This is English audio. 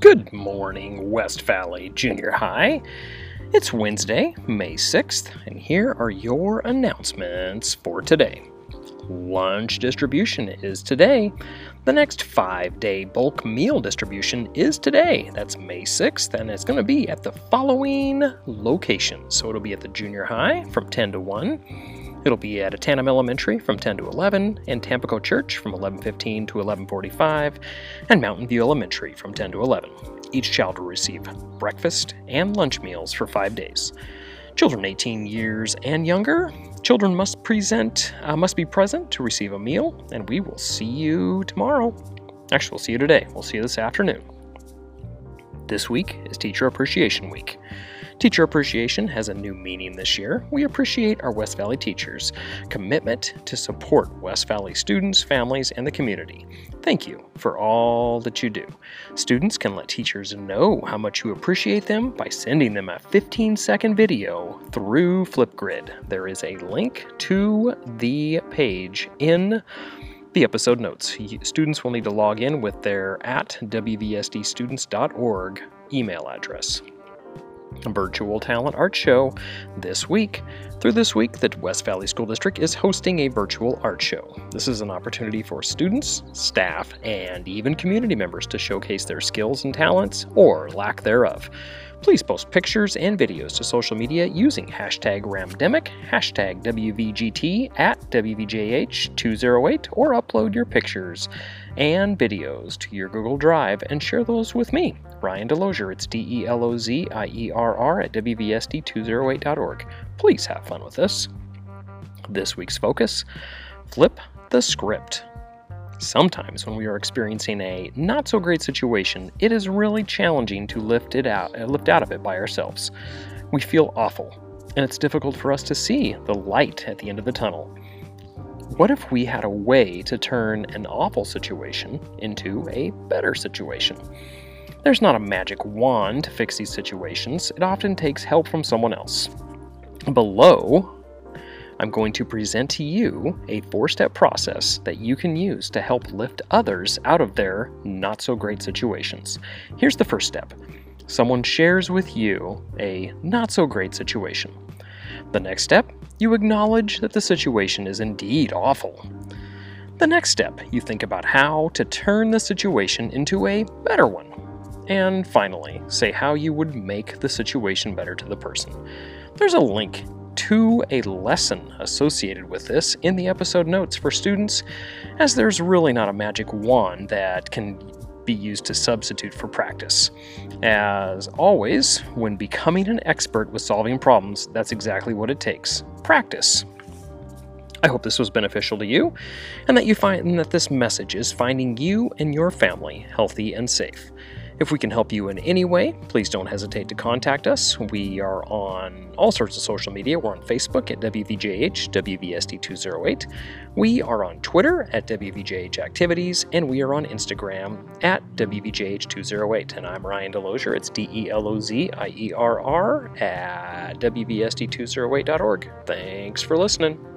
Good morning, West Valley Junior High. It's Wednesday, May 6th, and here are your announcements for today. Lunch distribution is today. The next five day bulk meal distribution is today. That's May 6th, and it's going to be at the following locations. So it'll be at the junior high from 10 to 1. It'll be at Ahtanum Elementary from 10 to 11, and Tampico Church from 11:15 to 11:45, and Mountain View Elementary from 10 to 11. Each child will receive breakfast and lunch meals for 5 days. Children 18 years and younger, children must present uh, must be present to receive a meal, and we will see you tomorrow. Actually, we'll see you today. We'll see you this afternoon. This week is Teacher Appreciation Week. Teacher Appreciation has a new meaning this year. We appreciate our West Valley teachers' commitment to support West Valley students, families, and the community. Thank you for all that you do. Students can let teachers know how much you appreciate them by sending them a 15 second video through Flipgrid. There is a link to the page in the episode notes. Students will need to log in with their at wvsdstudents.org email address virtual talent art show this week. Through this week, the West Valley School District is hosting a virtual art show. This is an opportunity for students, staff, and even community members to showcase their skills and talents, or lack thereof. Please post pictures and videos to social media using hashtag Ramdemic, hashtag WVGT at WVJH208, or upload your pictures and videos to your Google Drive and share those with me, Ryan Delozier. It's D E L O Z I E R R at WVSD208.org. Please have fun with this. This week's focus flip the script. Sometimes, when we are experiencing a not so great situation, it is really challenging to lift it out, uh, lift out of it by ourselves. We feel awful, and it's difficult for us to see the light at the end of the tunnel. What if we had a way to turn an awful situation into a better situation? There's not a magic wand to fix these situations, it often takes help from someone else. Below I'm going to present to you a four step process that you can use to help lift others out of their not so great situations. Here's the first step someone shares with you a not so great situation. The next step, you acknowledge that the situation is indeed awful. The next step, you think about how to turn the situation into a better one. And finally, say how you would make the situation better to the person. There's a link to a lesson associated with this in the episode notes for students, as there's really not a magic wand that can be used to substitute for practice. As always, when becoming an expert with solving problems, that's exactly what it takes practice. I hope this was beneficial to you and that you find that this message is finding you and your family healthy and safe. If we can help you in any way, please don't hesitate to contact us. We are on all sorts of social media. We're on Facebook at WVJH, WVSD208. We are on Twitter at WVJH Activities, and we are on Instagram at WVJH208. And I'm Ryan Delozier. It's D E L O Z I E R R at WVSD208.org. Thanks for listening.